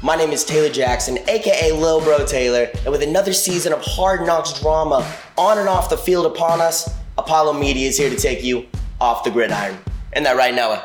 My name is Taylor Jackson, aka Lil Bro Taylor, and with another season of hard knocks drama on and off the field upon us, Apollo Media is here to take you off the gridiron. And that right, now,